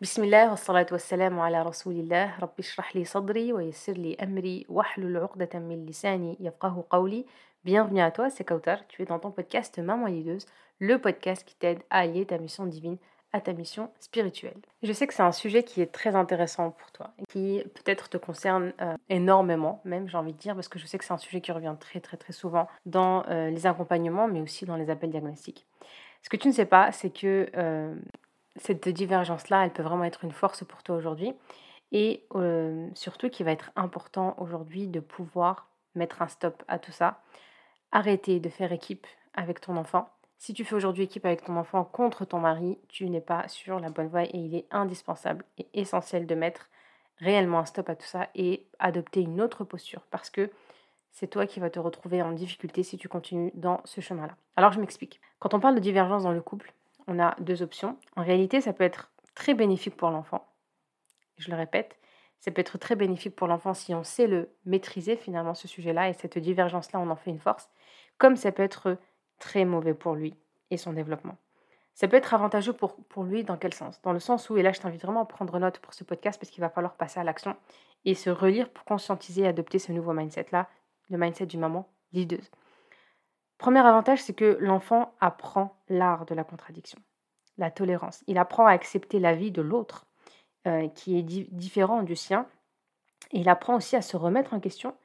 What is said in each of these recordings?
بسم الله والصلاة والسلام على رسول الله رب اشرح لي صدري ويسر لي أمري واحلل عقدة من لساني يفقه قولي Bienvenue à toi, c'est Kautar, tu es dans ton podcast Maman Lideuse, le podcast qui t'aide à allier ta mission divine à ta mission spirituelle. Je sais que c'est un sujet qui est très intéressant pour toi et qui peut-être te concerne euh, énormément, même j'ai envie de dire, parce que je sais que c'est un sujet qui revient très très très souvent dans euh, les accompagnements, mais aussi dans les appels diagnostiques. Ce que tu ne sais pas, c'est que euh, cette divergence-là, elle peut vraiment être une force pour toi aujourd'hui. Et euh, surtout qu'il va être important aujourd'hui de pouvoir mettre un stop à tout ça, arrêter de faire équipe avec ton enfant. Si tu fais aujourd'hui équipe avec ton enfant contre ton mari, tu n'es pas sur la bonne voie et il est indispensable et essentiel de mettre réellement un stop à tout ça et adopter une autre posture parce que c'est toi qui vas te retrouver en difficulté si tu continues dans ce chemin-là. Alors je m'explique. Quand on parle de divergence dans le couple, on a deux options. En réalité, ça peut être très bénéfique pour l'enfant. Je le répète, ça peut être très bénéfique pour l'enfant si on sait le maîtriser finalement ce sujet-là et cette divergence-là, on en fait une force, comme ça peut être très mauvais pour lui et son développement. Ça peut être avantageux pour, pour lui dans quel sens? Dans le sens où, et là je t'invite vraiment à prendre note pour ce podcast parce qu'il va falloir passer à l'action et se relire pour conscientiser et adopter ce nouveau mindset-là, le mindset du maman leaduse. Premier avantage, c'est que l'enfant apprend l'art de la contradiction, la tolérance. Il apprend à accepter la vie de l'autre, euh, qui est différent du sien. Il apprend aussi à se remettre en question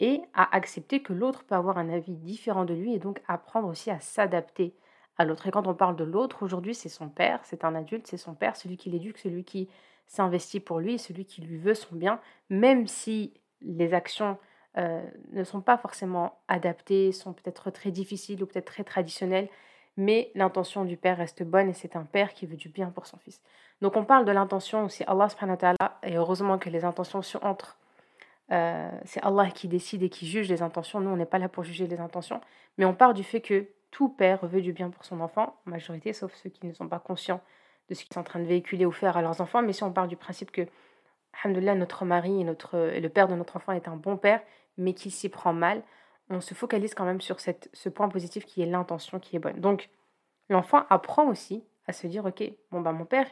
et à accepter que l'autre peut avoir un avis différent de lui et donc apprendre aussi à s'adapter à l'autre. Et quand on parle de l'autre, aujourd'hui, c'est son père, c'est un adulte, c'est son père, celui qui l'éduque, celui qui s'investit pour lui, celui qui lui veut son bien, même si les actions euh, ne sont pas forcément adaptés, sont peut-être très difficiles ou peut-être très traditionnels, mais l'intention du père reste bonne et c'est un père qui veut du bien pour son fils. Donc on parle de l'intention aussi Allah subhanahu et heureusement que les intentions sont entre. Euh, c'est Allah qui décide et qui juge les intentions. Nous, on n'est pas là pour juger les intentions, mais on part du fait que tout père veut du bien pour son enfant, majorité, sauf ceux qui ne sont pas conscients de ce qu'ils sont en train de véhiculer ou faire à leurs enfants. Mais si on part du principe que, alhamdoulilah, notre mari et, notre, et le père de notre enfant est un bon père, mais qui s'y prend mal, on se focalise quand même sur ce point positif qui est l'intention qui est bonne. Donc, l'enfant apprend aussi à se dire, ok, bon bah mon père,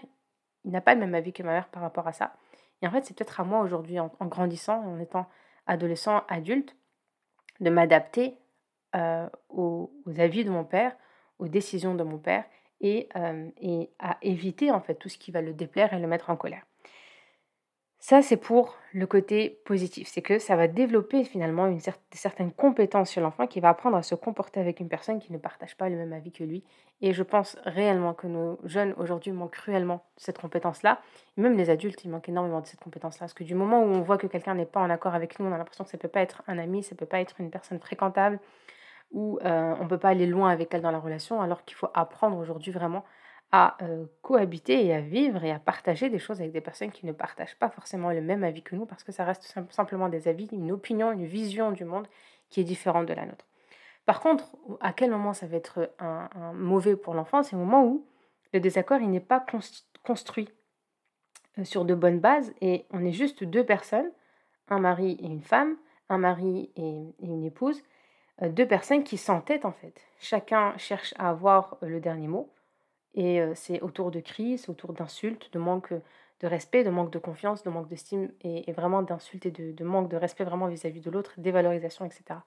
il n'a pas le même avis que ma mère par rapport à ça. Et en fait, c'est peut-être à moi aujourd'hui, en, grandissant, en étant adolescent, adulte, de m'adapter euh, aux, avis de mon père, aux décisions de mon père, et, euh, et à éviter en fait tout ce qui va le déplaire et le mettre en colère. Ça, c'est pour le côté positif. C'est que ça va développer finalement une certaine compétence chez l'enfant qui va apprendre à se comporter avec une personne qui ne partage pas le même avis que lui. Et je pense réellement que nos jeunes aujourd'hui manquent cruellement de cette compétence-là. Même les adultes, ils manquent énormément de cette compétence-là. Parce que du moment où on voit que quelqu'un n'est pas en accord avec nous, on a l'impression que ça ne peut pas être un ami, ça ne peut pas être une personne fréquentable, ou euh, on ne peut pas aller loin avec elle dans la relation, alors qu'il faut apprendre aujourd'hui vraiment à euh, cohabiter et à vivre et à partager des choses avec des personnes qui ne partagent pas forcément le même avis que nous, parce que ça reste simplement des avis, une opinion, une vision du monde qui est différente de la nôtre. Par contre, à quel moment ça va être un, mauvais pour l'enfant? C'est au moment où le désaccord il n'est pas construit euh, sur de bonnes bases et on est juste deux personnes, un mari et une femme, un mari et, une épouse, euh, deux personnes qui s'entêtent en fait. Chacun cherche à avoir le dernier mot et c'est autour de cris, autour d'insultes, de manque de respect, de manque de confiance, de manque d'estime et, vraiment d'insultes et de, manque de respect vraiment vis-à-vis de l'autre, dévalorisation, etc.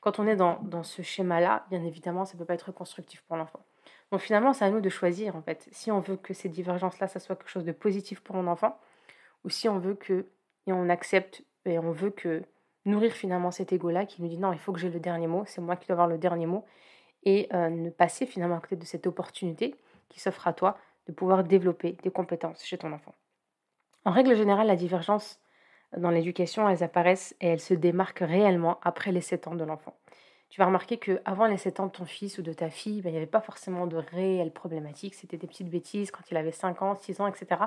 Quand on est dans, dans ce schéma-là, bien évidemment, ça ne peut pas être constructif pour l'enfant. Donc finalement, c'est à nous de choisir, en fait, si on veut que ces divergences-là, ça soit quelque chose de positif pour mon enfant, ou si on veut que, et on accepte, et on veut que nourrir finalement cet ego-là qui nous dit non, il faut que j'ai le dernier mot, c'est moi qui dois avoir le dernier mot, et ne passer finalement à côté de cette opportunité qui s'offre à toi de pouvoir développer des compétences chez ton enfant. En règle générale, la divergence dans l'éducation, elles apparaissent et elles se démarquent réellement après les 7 ans de l'enfant. Tu vas remarquer qu'avant les 7 ans de ton fils ou de ta fille, ben, il n'y avait pas forcément de réelles problématiques. C'était des petites bêtises quand il avait 5 ans, 6 ans, etc.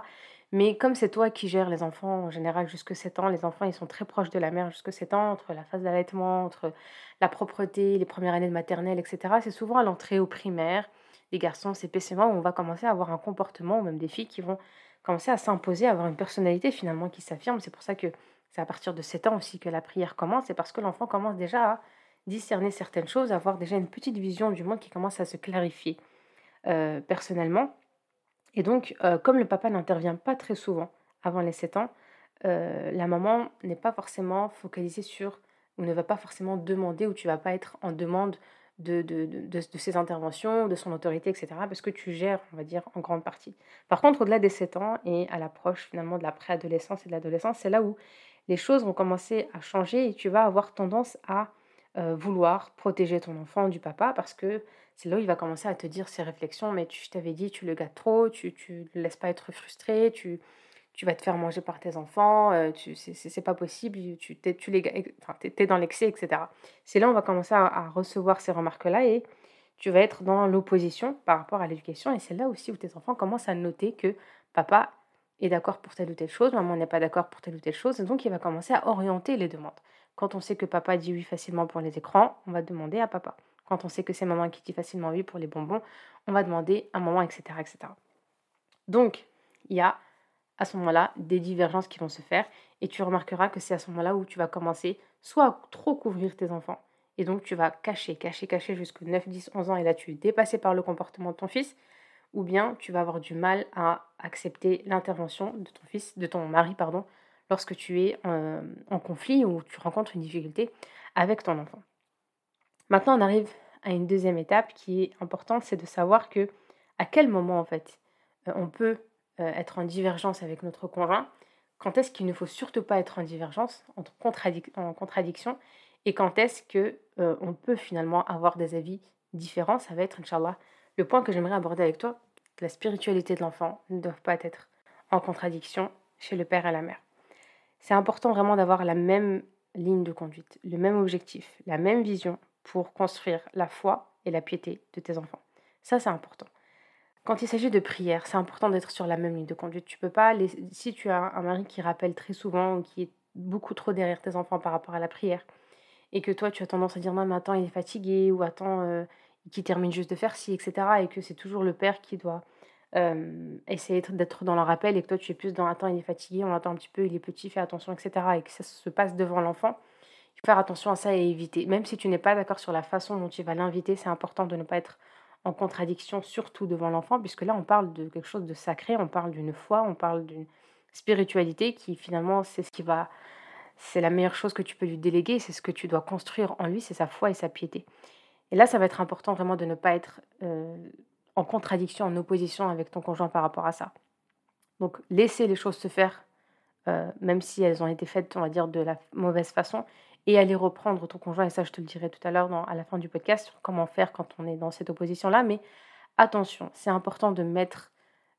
Mais comme c'est toi qui gères les enfants en général jusque 7 ans, les enfants ils sont très proches de la mère jusque 7 ans, entre la phase d'allaitement, entre la propreté, les premières années de maternelle, etc. C'est souvent à l'entrée au primaire les garçons, c'est PCMA, où on va commencer à avoir un comportement, ou même des filles qui vont commencer à s'imposer, avoir une personnalité finalement qui s'affirme. C'est pour ça que c'est à partir de 7 ans aussi que la prière commence, c'est parce que l'enfant commence déjà à discerner certaines choses, à avoir déjà une petite vision du monde qui commence à se clarifier. Euh, personnellement, Et donc, euh, comme le papa n'intervient pas très souvent avant les 7 ans, euh, la maman n'est pas forcément focalisée sur, ou ne va pas forcément demander, ou tu vas pas être en demande de, de, de, ses interventions, de son autorité, etc. Parce que tu gères, on va dire, en grande partie. Par contre, au-delà des 7 ans et à l'approche finalement de la préadolescence et de l'adolescence, c'est là où les choses vont commencer à changer et tu vas avoir tendance à euh, vouloir protéger ton enfant du papa parce que c'est là où il va commencer à te dire ses réflexions, mais tu, t'avais dit, tu le gâtes trop, tu ne le laisses pas être frustré, tu, tu vas te faire manger par tes enfants, euh, c'est, pas possible, tu, t'es, tu les, t'es, dans l'excès, etc. C'est là on va commencer à, recevoir ces remarques-là et tu vas être dans l'opposition par rapport à l'éducation. Et c'est là aussi où tes enfants commencent à noter que papa est d'accord pour telle ou telle chose, maman n'est pas d'accord pour telle ou telle chose. Et donc, il va commencer à orienter les demandes. Quand on sait que papa dit oui facilement pour les écrans, on va demander à papa. Quand on sait que c'est maman qui dit facilement oui pour les bonbons, on va demander à maman, etc. etc. Donc, il y a à ce moment-là des divergences qui vont se faire et tu remarqueras que c'est à ce moment-là où tu vas commencer soit à trop couvrir tes enfants et donc tu vas cacher, cacher, cacher jusqu'à 9, 10, 11 ans et là tu es dépassé par le comportement de ton fils ou bien tu vas avoir du mal à accepter l'intervention de ton fils, de ton mari, pardon, lorsque tu es euh, en conflit ou tu rencontres une difficulté avec ton enfant. Maintenant, on arrive à une deuxième étape qui est importante, c'est de savoir que à quel moment en fait euh, on peut être en divergence avec notre conjoint, quand est-ce qu'il ne faut surtout pas être en divergence, en, contradiction, et quand est-ce que on peut finalement avoir des avis différents. Ça va être, Inch'Allah, le point que j'aimerais aborder avec toi, la spiritualité de l'enfant ne doit pas être en contradiction chez le père et la mère. C'est important vraiment d'avoir la même ligne de conduite, le même objectif, la même vision pour construire la foi et la piété de tes enfants. Ça, c'est important. Quand il s'agit de prière, c'est important d'être sur la même ligne de conduite. Tu peux pas, si tu as un mari qui rappelle très souvent ou qui est beaucoup trop derrière tes enfants par rapport à la prière, et que toi tu as tendance à dire non mais attends il est fatigué ou attends euh, qui termine juste de faire ci, etc. Et que c'est toujours le père qui doit euh, essayer d'être dans le rappel et que toi tu es plus dans attends, il est fatigué, on attend un petit peu, il est petit, fais attention, etc. Et que ça se passe devant l'enfant. Il faut faire attention à ça et éviter. Même si tu n'es pas d'accord sur la façon dont tu vas l'inviter, c'est important de ne pas être en contradiction, surtout devant l'enfant, puisque là on parle de quelque chose de sacré, on parle d'une foi, on parle d'une spiritualité qui finalement c'est ce qui va c'est la meilleure chose que tu peux lui déléguer, c'est ce que tu dois construire en lui, c'est sa foi et sa piété. Et là, ça va être important vraiment de ne pas être euh, en contradiction, en opposition avec ton conjoint par rapport à ça. Donc, laisser les choses se faire, euh, même si elles ont été faites, on va dire, de la mauvaise façon, et aller reprendre ton conjoint, et ça, je te le dirai tout à l'heure à la fin du podcast, sur comment faire quand on est dans cette opposition-là. Mais attention, c'est important de mettre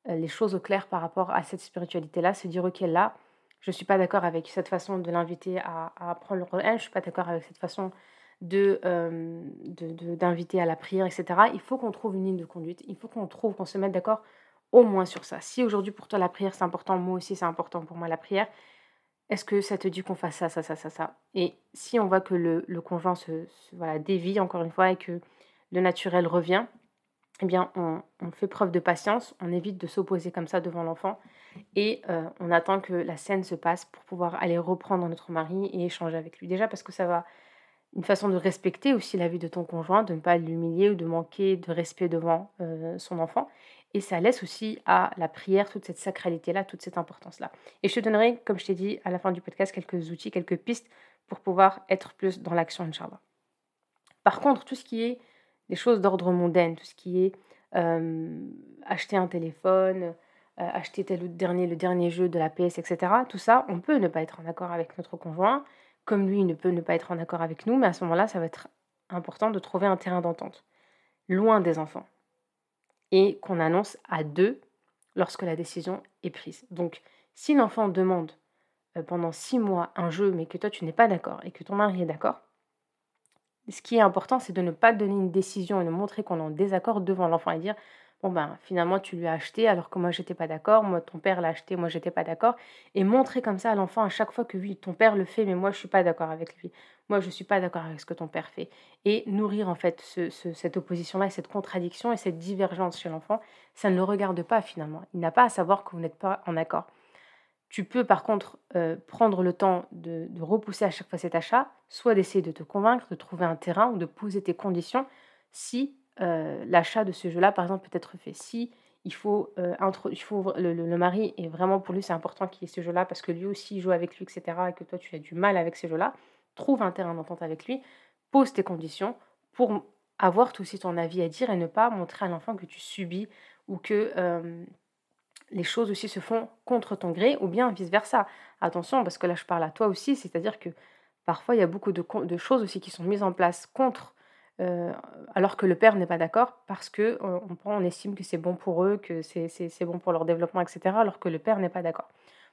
euh, les choses au clair par rapport à cette spiritualité-là, se dire, OK, là, je ne suis pas d'accord avec cette façon de l'inviter à, prendre le rôle je ne suis pas d'accord avec cette façon euh, de, d'inviter à la prière, etc. Il faut qu'on trouve une ligne de conduite. Il faut qu'on trouve, qu'on se mette d'accord au moins sur ça. Si aujourd'hui pour toi la prière c'est important, moi aussi c'est important pour moi la prière, est-ce que ça te dit qu'on fasse ça, ça, ça, ça, ça? Et si on voit que le, conjoint se, voilà, dévie encore une fois et que le naturel revient, eh bien on, on fait preuve de patience, on évite de s'opposer comme ça devant l'enfant et euh, on attend que la scène se passe pour pouvoir aller reprendre notre mari et échanger avec lui. Déjà parce que ça va une façon de respecter aussi la vie de ton conjoint, de ne pas l'humilier ou de manquer de respect devant euh, son enfant. Et ça laisse aussi à la prière toute cette sacralité-là, toute cette importance-là. Et je te donnerai, comme je t'ai dit à la fin du podcast, quelques outils, quelques pistes pour pouvoir être plus dans l'action, Inch'Allah. Par contre, tout ce qui est les choses d'ordre mondain, tout ce qui est euh, acheter un téléphone, euh, acheter tel ou dernier, le dernier jeu de la PS, etc., tout ça, on peut ne pas être en accord avec notre conjoint, comme lui, ne peut ne pas être en accord avec nous, mais à ce moment-là, ça va être important de trouver un terrain d'entente, loin des enfants, et qu'on annonce à deux lorsque la décision est prise. Donc, si l'enfant demande euh, pendant six mois un jeu, mais que toi, tu n'es pas d'accord, et que ton mari est d'accord, ce qui est important, c'est de ne pas donner une décision et de montrer qu'on est en désaccord devant l'enfant et dire bon ben finalement tu lui as acheté alors que moi j'étais pas d'accord, moi ton père l'a acheté, moi j'étais pas d'accord, et montrer comme ça à l'enfant à chaque fois que oui ton père le fait mais moi je suis pas d'accord avec lui, moi je suis pas d'accord avec ce que ton père fait, et nourrir en fait cette opposition là, cette contradiction et cette divergence chez l'enfant, ça ne le regarde pas finalement, il n'a pas à savoir que vous n'êtes pas en accord. Tu peux par contre euh, prendre le temps de, de repousser à chaque fois cet achat, soit d'essayer de te convaincre, de trouver un terrain ou de poser tes conditions si euh, l'achat de ce jeu-là, par exemple, peut être fait. Si il faut, euh, il faut le, mari, et vraiment pour lui c'est important qu'il ait ce jeu-là, parce que lui aussi joue avec lui, etc., et que toi tu as du mal avec ces jeux-là, trouve un terrain d'entente avec lui, pose tes conditions pour avoir tout aussi ton avis à dire et ne pas montrer à l'enfant que tu subis ou que euh, les choses aussi se font contre ton gré, ou bien vice-versa. Attention, parce que là je parle à toi aussi, c'est-à-dire que parfois il y a beaucoup de choses aussi qui sont mises en place contre euh, alors que le père n'est pas d'accord parce que on, estime que c'est bon pour eux, que c'est bon pour leur développement, etc. Alors que le père n'est pas d'accord.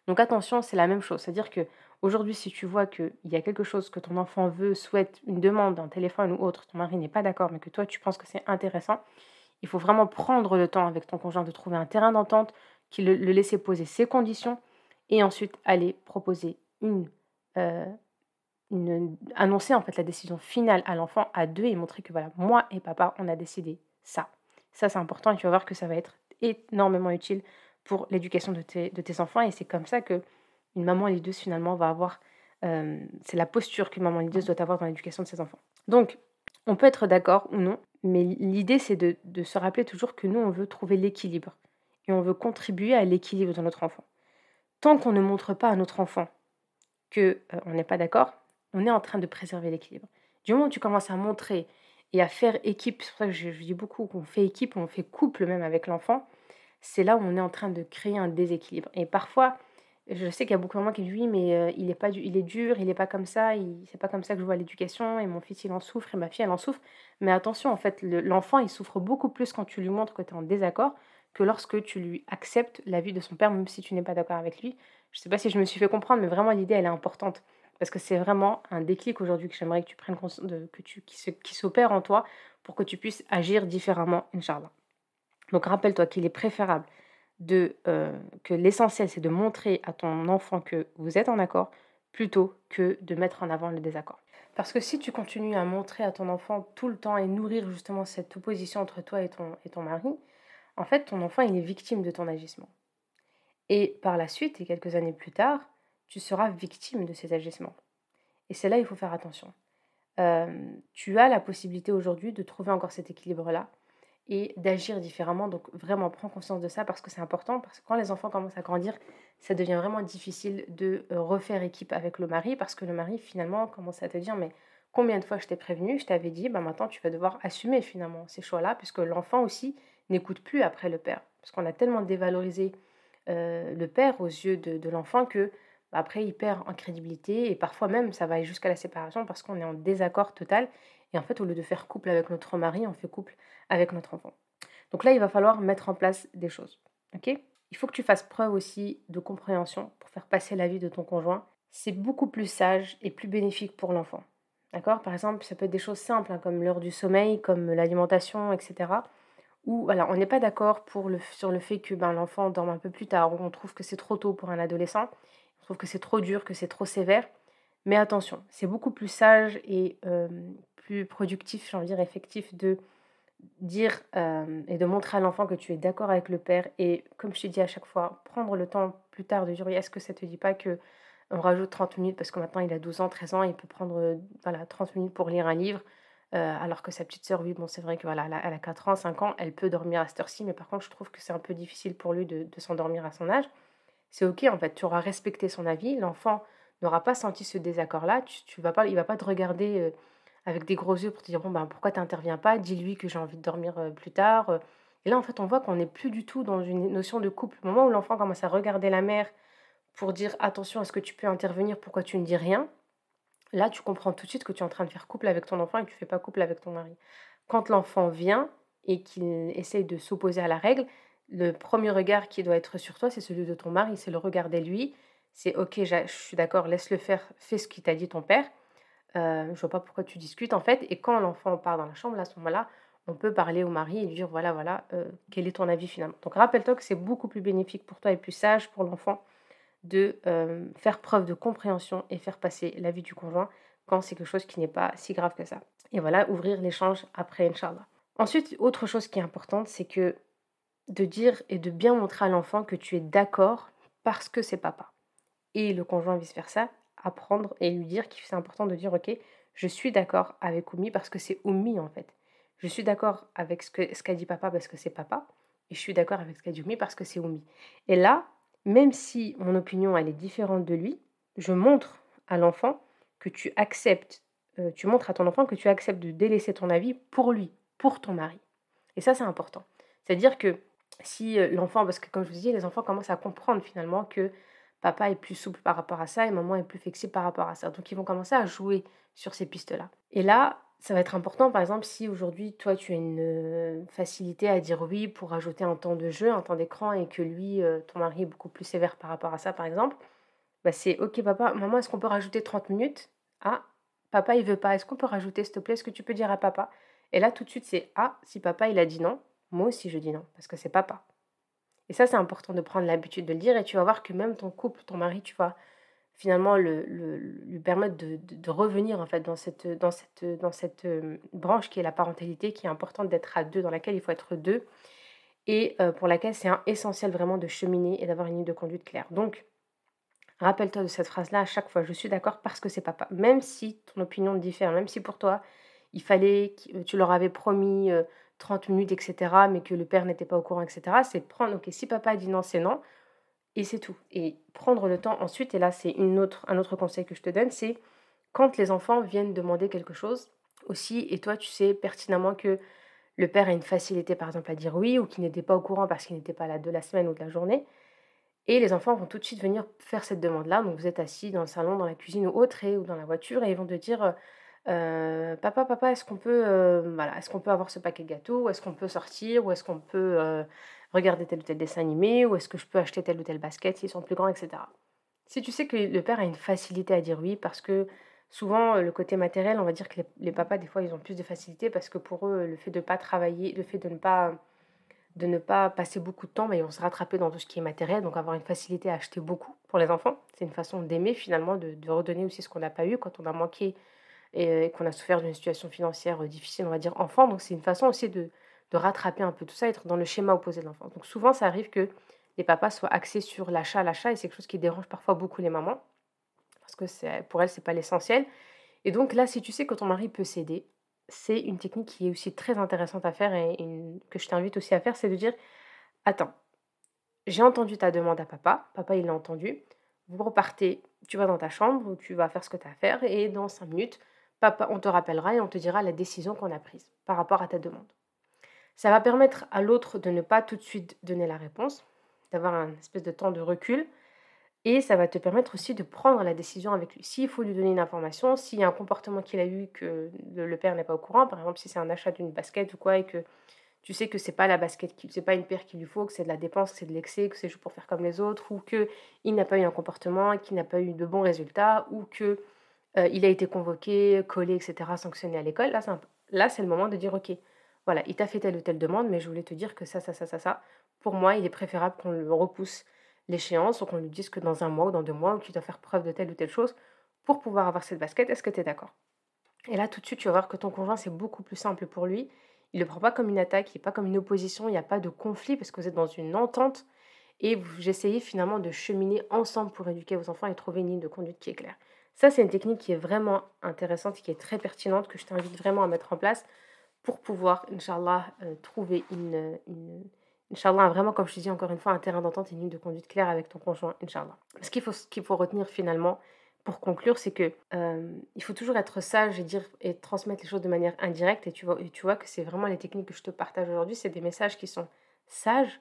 Donc attention, c'est la même chose. C'est-à-dire que aujourd'hui, si tu vois qu'il y a quelque chose que ton enfant veut, souhaite, une demande, un téléphone ou autre, ton mari n'est pas d'accord, mais que toi tu penses que c'est intéressant, il faut vraiment prendre le temps avec ton conjoint de trouver un terrain d'entente, qui le, laisser poser ses conditions et ensuite aller proposer une euh, annoncer en fait la décision finale à l'enfant à deux et montrer que voilà, moi et papa, on a décidé ça. Ça, c'est important et tu vas voir que ça va être énormément utile pour l'éducation de tes, de tes enfants et c'est comme ça que une maman lideuse finalement va avoir, euh, c'est la posture qu'une maman lideuse doit avoir dans l'éducation de ses enfants. Donc, on peut être d'accord ou non, mais l'idée c'est de, de se rappeler toujours que nous, on veut trouver l'équilibre et on veut contribuer à l'équilibre de notre enfant. Tant qu'on ne montre pas à notre enfant que euh, on n'est pas d'accord, on est en train de préserver l'équilibre. Du moment où tu commences à montrer et à faire équipe, c'est pour ça que je, dis beaucoup qu'on fait équipe, on fait couple même avec l'enfant, c'est là où on est en train de créer un déséquilibre. Et parfois, je sais qu'il y a beaucoup de moments qui disent oui, mais euh, il est pas il est dur, il n'est pas comme ça, c'est pas comme ça que je vois l'éducation, et mon fils il en souffre, et ma fille elle en souffre. Mais attention, en fait, l'enfant il souffre beaucoup plus quand tu lui montres que tu es en désaccord que lorsque tu lui acceptes la vie de son père, même si tu n'es pas d'accord avec lui. Je ne sais pas si je me suis fait comprendre, mais vraiment l'idée elle est importante. Parce que c'est vraiment un déclic aujourd'hui que j'aimerais que tu prennes conscience de, que tu, qui s'opère en toi pour que tu puisses agir différemment, Inch'Allah. Donc rappelle-toi qu'il est préférable de, euh, que l'essentiel, c'est de montrer à ton enfant que vous êtes en accord plutôt que de mettre en avant le désaccord. Parce que si tu continues à montrer à ton enfant tout le temps et nourrir justement cette opposition entre toi et ton, et ton mari, en fait, ton enfant, il est victime de ton agissement. Et par la suite, et quelques années plus tard, tu seras victime de ces agissements. Et c'est là il faut faire attention. Euh, tu as la possibilité aujourd'hui de trouver encore cet équilibre-là et d'agir différemment. Donc vraiment, prends conscience de ça parce que c'est important, parce que quand les enfants commencent à grandir, ça devient vraiment difficile de euh, refaire équipe avec le mari, parce que le mari finalement commence à te dire, mais combien de fois je t'ai prévenu, je t'avais dit, bah maintenant tu vas devoir assumer finalement ces choix-là, puisque l'enfant aussi n'écoute plus après le père. Parce qu'on a tellement dévalorisé euh, le père aux yeux de l'enfant que après, il perd en crédibilité et parfois même, ça va jusqu'à la séparation parce qu'on est en désaccord total. Et en fait, au lieu de faire couple avec notre mari, on fait couple avec notre enfant. Donc là, il va falloir mettre en place des choses. Ok? Il faut que tu fasses preuve aussi de compréhension pour faire passer la vie de ton conjoint. C'est beaucoup plus sage et plus bénéfique pour l'enfant. D'accord? Par exemple, ça peut être des choses simples, hein, comme l'heure du sommeil, comme l'alimentation, etc. Ou on n'est pas d'accord sur le fait que ben, l'enfant dorme un peu plus tard, ou on trouve que c'est trop tôt pour un adolescent trouve que c'est trop dur, que c'est trop sévère. Mais attention, c'est beaucoup plus sage et euh, plus productif, j'ai envie de dire effectif, de dire euh, et de montrer à l'enfant que tu es d'accord avec le père. Et comme je te dis à chaque fois, prendre le temps plus tard de dire est-ce que ça te dit pas que on rajoute 30 minutes parce que maintenant il a 12 ans, 13 ans, il peut prendre voilà, 30 minutes pour lire un livre. Euh, alors que sa petite sœur, oui, bon, c'est vrai que voilà, elle a, 4 ans, 5 ans, elle peut dormir à cette heure-ci, mais par contre, je trouve que c'est un peu difficile pour lui de s'endormir à son âge c'est ok en fait, tu auras respecté son avis, l'enfant n'aura pas senti ce désaccord-là, tu, vas pas, il va pas te regarder euh, avec des gros yeux pour te dire bon ben pourquoi tu n'interviens pas, dis-lui que j'ai envie de dormir euh, plus tard. Euh. Et là en fait on voit qu'on n'est plus du tout dans une notion de couple. Au moment où l'enfant commence à regarder la mère pour dire attention est-ce que tu peux intervenir, pourquoi tu ne dis rien, là tu comprends tout de suite que tu es en train de faire couple avec ton enfant et que tu fais pas couple avec ton mari. Quand l'enfant vient et qu'il essaye de s'opposer à la règle, le premier regard qui doit être sur toi, c'est celui de ton mari, c'est le regarder lui. C'est ok, je suis d'accord, laisse-le faire, fais ce qu'il t'a dit ton père. Euh, je vois pas pourquoi tu discutes en fait. Et quand l'enfant part dans la chambre, à ce moment-là, on peut parler au mari et lui dire voilà, voilà, euh, quel est ton avis finalement. Donc rappelle-toi que c'est beaucoup plus bénéfique pour toi et plus sage pour l'enfant de euh, faire preuve de compréhension et faire passer l'avis du conjoint quand c'est quelque chose qui n'est pas si grave que ça. Et voilà, ouvrir l'échange après, Inch'Allah. Ensuite, autre chose qui est importante, c'est que de dire et de bien montrer à l'enfant que tu es d'accord parce que c'est papa. Et le conjoint vice-versa, apprendre et lui dire qu'il c'est important de dire ok, je suis d'accord avec Oumi parce que c'est Oumi en fait. Je suis d'accord avec ce qu'a ce dit papa parce que c'est papa. Et je suis d'accord avec ce qu'a dit Oumi parce que c'est Oumi. Et là, même si mon opinion, elle est différente de lui, je montre à l'enfant que tu acceptes, euh, tu montres à ton enfant que tu acceptes de délaisser ton avis pour lui, pour ton mari. Et ça, c'est important. C'est-à-dire que si euh, l'enfant, parce que comme je vous dis, les enfants commencent à comprendre finalement que papa est plus souple par rapport à ça et maman est plus flexible par rapport à ça. Donc ils vont commencer à jouer sur ces pistes-là. Et là, ça va être important, par exemple, si aujourd'hui, toi, tu as une euh, facilité à dire oui pour ajouter un temps de jeu, un temps d'écran, et que lui, euh, ton mari, est beaucoup plus sévère par rapport à ça, par exemple, bah c'est OK, papa, maman, est-ce qu'on peut rajouter 30 minutes Ah, papa, il veut pas. Est-ce qu'on peut rajouter, s'il te plaît Est-ce que tu peux dire à papa? Et là, tout de suite, c'est Ah, si papa, il a dit non, moi aussi, je dis non, parce que c'est papa. Et ça, c'est important de prendre l'habitude de le dire, et tu vas voir que même ton couple, ton mari, tu vas finalement le, lui permettre de, revenir en fait dans cette, dans cette, dans cette euh, branche qui est la parentalité, qui est importante d'être à deux, dans laquelle il faut être deux, et euh, pour laquelle c'est essentiel vraiment de cheminer et d'avoir une ligne de conduite claire. Donc, rappelle-toi de cette phrase-là à chaque fois, je suis d'accord parce que c'est papa. Même si ton opinion diffère, même si pour toi, il fallait, que tu leur avais promis 30 euh, minutes, etc., mais que le père n'était pas au courant, etc., c'est prendre, ok, si papa dit non, c'est non, et c'est tout. Et prendre le temps ensuite, et là c'est une autre, un autre conseil que je te donne, c'est quand les enfants viennent demander quelque chose aussi, et toi tu sais pertinemment que le père a une facilité par exemple à dire oui, ou qu'il n'était pas au courant parce qu'il n'était pas là de la semaine ou de la journée, et les enfants vont tout de suite venir faire cette demande-là. Donc vous êtes assis dans le salon, dans la cuisine ou autre, et, ou dans la voiture, et ils vont te dire... Euh, papa, papa, est-ce qu'on peut, euh, voilà, est-ce qu'on peut avoir ce paquet de gâteaux? Est-ce qu'on peut sortir? Ou est-ce qu'on peut euh, regarder tel ou tel dessin animé, ou est-ce que je peux acheter tel ou tel basket s'ils sont plus grands, etc. Si tu sais que le père a une facilité à dire oui, parce que souvent le côté matériel, on va dire que les, papas, des fois, ils ont plus de facilité, parce que pour eux, le fait de pas travailler, le fait de ne pas, de ne pas passer beaucoup de temps, mais bah, ils vont se rattraper dans tout ce qui est matériel, donc avoir une facilité à acheter beaucoup pour les enfants. C'est une façon d'aimer finalement, de, redonner aussi ce qu'on n'a pas eu quand on a manqué et qu'on a souffert d'une situation financière difficile, on va dire enfant. Donc c'est une façon aussi de, de rattraper un peu tout ça, être dans le schéma opposé de l'enfant. Donc souvent, ça arrive que les papas soient axés sur l'achat, l'achat, et c'est quelque chose qui dérange parfois beaucoup les mamans, parce que pour elles, c'est pas l'essentiel. Et donc là, si tu sais que ton mari peut céder, c'est une technique qui est aussi très intéressante à faire et que je t'invite aussi à faire, c'est de dire, attends, j'ai entendu ta demande à papa, papa il l'a entendu, vous repartez, tu vas dans ta chambre, tu vas faire ce que tu as à faire, et dans cinq minutes, papa, on te rappellera et on te dira la décision qu'on a prise par rapport à ta demande. Ça va permettre à l'autre de ne pas tout de suite donner la réponse, d'avoir un espèce de temps de recul. Et ça va te permettre aussi de prendre la décision avec lui. S'il faut lui donner une information, s'il y a un comportement qu'il a eu que le père n'est pas au courant, par exemple si c'est un achat d'une basket ou quoi, et que tu sais que c'est pas la basket, c'est pas une paire qu'il lui faut, que c'est de la dépense, que c'est de l'excès, que c'est juste pour faire comme les autres, ou que il n'a pas eu un comportement, qu'il n'a pas eu de bons résultats, ou que euh, il a été convoqué, collé, etc., sanctionné à l'école. Là, c'est le moment de dire ok, voilà, il t'a fait telle ou telle demande, mais je voulais te dire que ça, ça, ça, ça, ça, pour moi, il est préférable qu'on le repousse l'échéance ou qu'on lui dise que dans un mois ou dans deux mois, tu dois faire preuve de telle ou telle chose pour pouvoir avoir cette basket. Est-ce que tu es d'accord? Et là, tout de suite, tu vas voir que ton conjoint, c'est beaucoup plus simple pour lui. Il ne le prend pas comme une attaque, il n'est pas comme une opposition, il n'y a pas de conflit parce que vous êtes dans une entente et vous essayez finalement de cheminer ensemble pour éduquer vos enfants et trouver une ligne de conduite qui est claire. Ça, c'est une technique qui est vraiment intéressante et qui est très pertinente que je t'invite vraiment à mettre en place pour pouvoir, Inch'Allah, euh, trouver une, une Inch'Allah, vraiment, comme je te dis encore une fois, un terrain d'entente et une ligne de conduite claire avec ton conjoint, Inch'Allah. Ce qu'il faut, faut retenir finalement, pour conclure, c'est que euh, il faut toujours être sage et dire et transmettre les choses de manière indirecte. Et tu vois, et tu vois que c'est vraiment les techniques que je te partage aujourd'hui, c'est des messages qui sont sages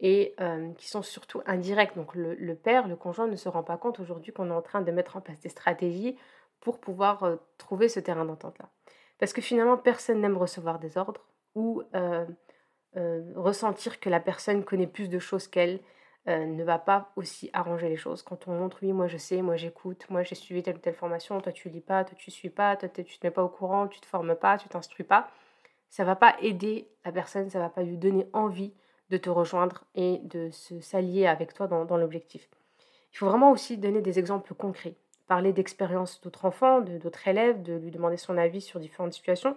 et euh, qui sont surtout indirects. Donc le, le, père, le conjoint ne se rend pas compte aujourd'hui qu'on est en train de mettre en place des stratégies pour pouvoir trouver ce terrain d'entente-là. Parce que finalement, personne n'aime recevoir des ordres ou euh, euh, ressentir que la personne connaît plus de choses qu'elle euh, ne va pas aussi arranger les choses. Quand on montre, oui, moi je sais, moi j'écoute, moi j'ai suivi telle ou telle formation, toi tu lis pas, toi tu suis pas, toi tu te mets pas au courant, tu te formes pas, tu t'instruis pas, ça va pas aider la personne, ça va pas lui donner envie de te rejoindre et de se s'allier avec toi dans l'objectif. Il faut vraiment aussi donner des exemples concrets parler d'expériences d'autres enfants, d'autres élèves, de lui demander son avis sur différentes situations.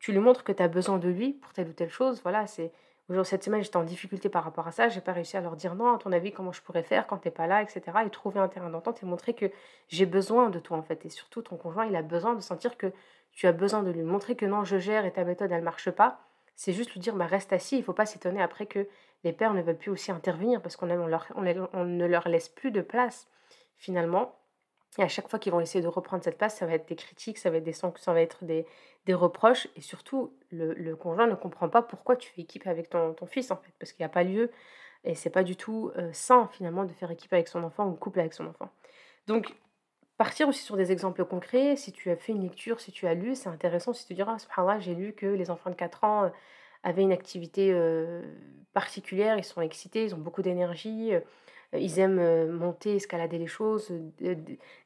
Tu lui montres que tu as besoin de lui pour telle ou telle chose. Voilà, c'est aujourd'hui cette semaine j'étais en difficulté par rapport à ça, j'ai pas réussi à leur dire non, à ton avis comment je pourrais faire quand tu n'es pas là, etc. Et trouver un terrain d'entente et montrer que j'ai besoin de toi en fait. Et surtout ton conjoint il a besoin de sentir que tu as besoin de lui montrer que non je gère et ta méthode elle marche pas. C'est juste lui dire bah reste assis, il faut pas s'étonner après que les pères ne veulent plus aussi intervenir parce qu'on on ne leur laisse plus de place finalement. Et à chaque fois qu'ils vont essayer de reprendre cette place, ça va être des critiques, ça va être des ça va être des, des reproches. Et surtout, le, conjoint ne comprend pas pourquoi tu fais équipe avec ton, ton fils, en fait, parce qu'il n'y a pas lieu. Et c'est pas du tout euh, sain, finalement, de faire équipe avec son enfant ou couple avec son enfant. Donc, partir aussi sur des exemples concrets. Si tu as fait une lecture, si tu as lu, c'est intéressant si tu diras, subhanallah, j'ai lu que les enfants de 4 ans euh, avaient une activité euh, particulière, ils sont excités, ils ont beaucoup d'énergie, euh, ils aiment monter, escalader les choses,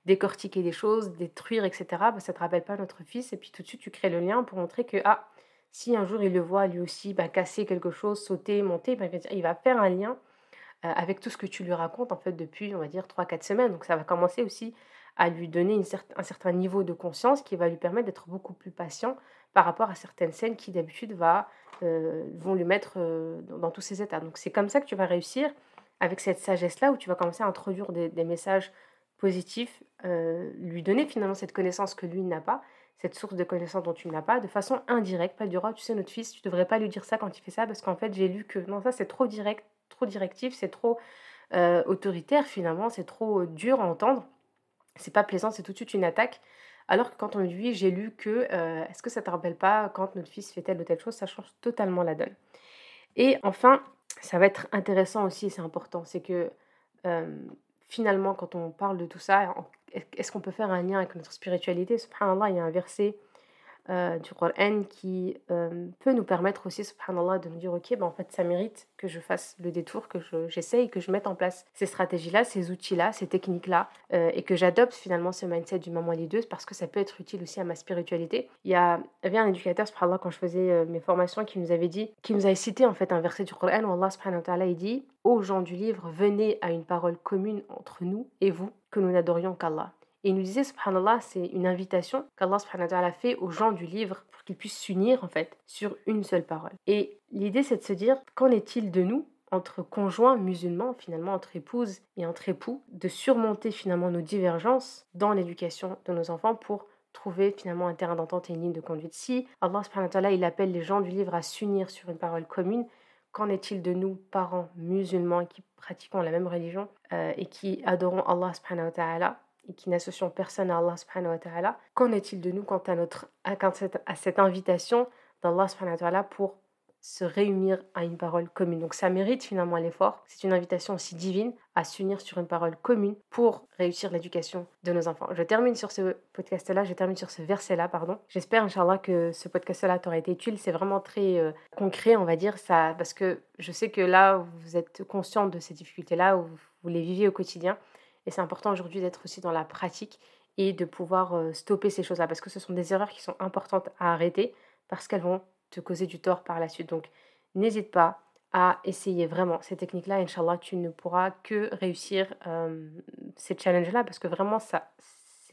décortiquer des choses, détruire, etc. Bah, ça ne te rappelle pas notre fils. Et puis tout de suite, tu crées le lien pour montrer que, ah, si un jour il le voit lui aussi bah, casser quelque chose, sauter, monter, bah, il va faire un lien avec tout ce que tu lui racontes en fait depuis, on va dire, 3-4 semaines. Donc ça va commencer aussi à lui donner un certain niveau de conscience qui va lui permettre d'être beaucoup plus patient par rapport à certaines scènes qui d'habitude euh, vont lui mettre euh, dans, tous ces états. Donc c'est comme ça que tu vas réussir avec cette sagesse-là où tu vas commencer à introduire des, messages positifs, euh, lui donner finalement cette connaissance que lui n'a pas, cette source de connaissance dont tu n'as pas, de façon indirecte, pas du roi, tu sais, notre fils, tu devrais pas lui dire ça quand il fait ça, parce qu'en fait, j'ai lu que non, ça c'est trop direct, trop directif, c'est trop autoritaire finalement, c'est trop dur à entendre c'est pas plaisant, c'est tout de suite une attaque. Alors que quand on lui dit, j'ai lu que, euh, est-ce que ça te rappelle pas quand notre fils fait telle ou telle chose, ça change totalement la donne. Et enfin, ça va être intéressant aussi, c'est important, c'est que euh, finalement, quand on parle de tout ça, est-ce qu'on peut faire un lien avec notre spiritualité? Subhanallah, il y a un verset euh, du Coran qui euh, peut nous permettre aussi, subhanallah, de nous dire ok, ben en fait, ça mérite que je fasse le détour, que j'essaye, que je mette en place ces stratégies-là, ces outils-là, ces techniques-là, euh, et que j'adopte finalement ce mindset du maman leaduse parce que ça peut être utile aussi à ma spiritualité. Il y, a, avait un éducateur, subhanallah, quand je faisais mes formations, qui nous avait dit, qui nous avait cité en fait un verset du Coran où Allah subhanahu wa ta'ala, il dit Ô gens du livre, venez à une parole commune entre nous et vous, que nous n'adorions qu'Allah. Et il nous disait, subhanallah, c'est une invitation qu'Allah subhanahu wa ta'ala fait aux gens du livre pour qu'ils puissent s'unir en fait sur une seule parole. Et l'idée c'est de se dire, qu'en est-il de nous entre conjoints musulmans, finalement entre épouses et entre époux, de surmonter finalement nos divergences dans l'éducation de nos enfants pour trouver finalement un terrain d'entente et une ligne de conduite? Si Allah subhanahu wa ta'ala il appelle les gens du livre à s'unir sur une parole commune, qu'en est-il de nous, parents musulmans qui pratiquons la même religion euh, et qui adorons Allah subhanahu wa ta'ala et qui n'associons personne à Allah subhanahu wa qu'en est-il de nous quant à, notre, à, cette, invitation d'Allah subhanahu wa ta'ala pour se réunir à une parole commune? Donc ça mérite finalement l'effort. C'est une invitation aussi divine à s'unir sur une parole commune pour réussir l'éducation de nos enfants. Je termine sur ce podcast-là, je termine sur ce verset-là, pardon. J'espère, Inch'Allah, que ce podcast-là t'aura été utile. C'est vraiment très euh, concret, on va dire, ça, parce que je sais que là, vous êtes conscient de ces difficultés-là, vous les vivez au quotidien. Et c'est important aujourd'hui d'être aussi dans la pratique et de pouvoir euh, stopper ces choses-là parce que ce sont des erreurs qui sont importantes à arrêter parce qu'elles vont te causer du tort par la suite. Donc n'hésite pas à essayer vraiment ces techniques-là. Inch'Allah, tu ne pourras que réussir euh, ces challenges-là parce que vraiment, ça,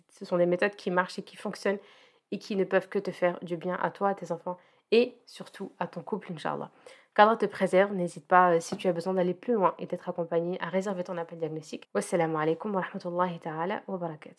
ce sont des méthodes qui marchent et qui fonctionnent et qui ne peuvent que te faire du bien à toi, à tes enfants et surtout à ton couple, Inch'Allah. Qu'Allah te préserve. N'hésite pas, euh, si tu as besoin d'aller plus loin et d'être accompagné, à réserver ton appel diagnostic. Wassalamu alaikum wa rahmatullahi ta'ala wa barakatuh.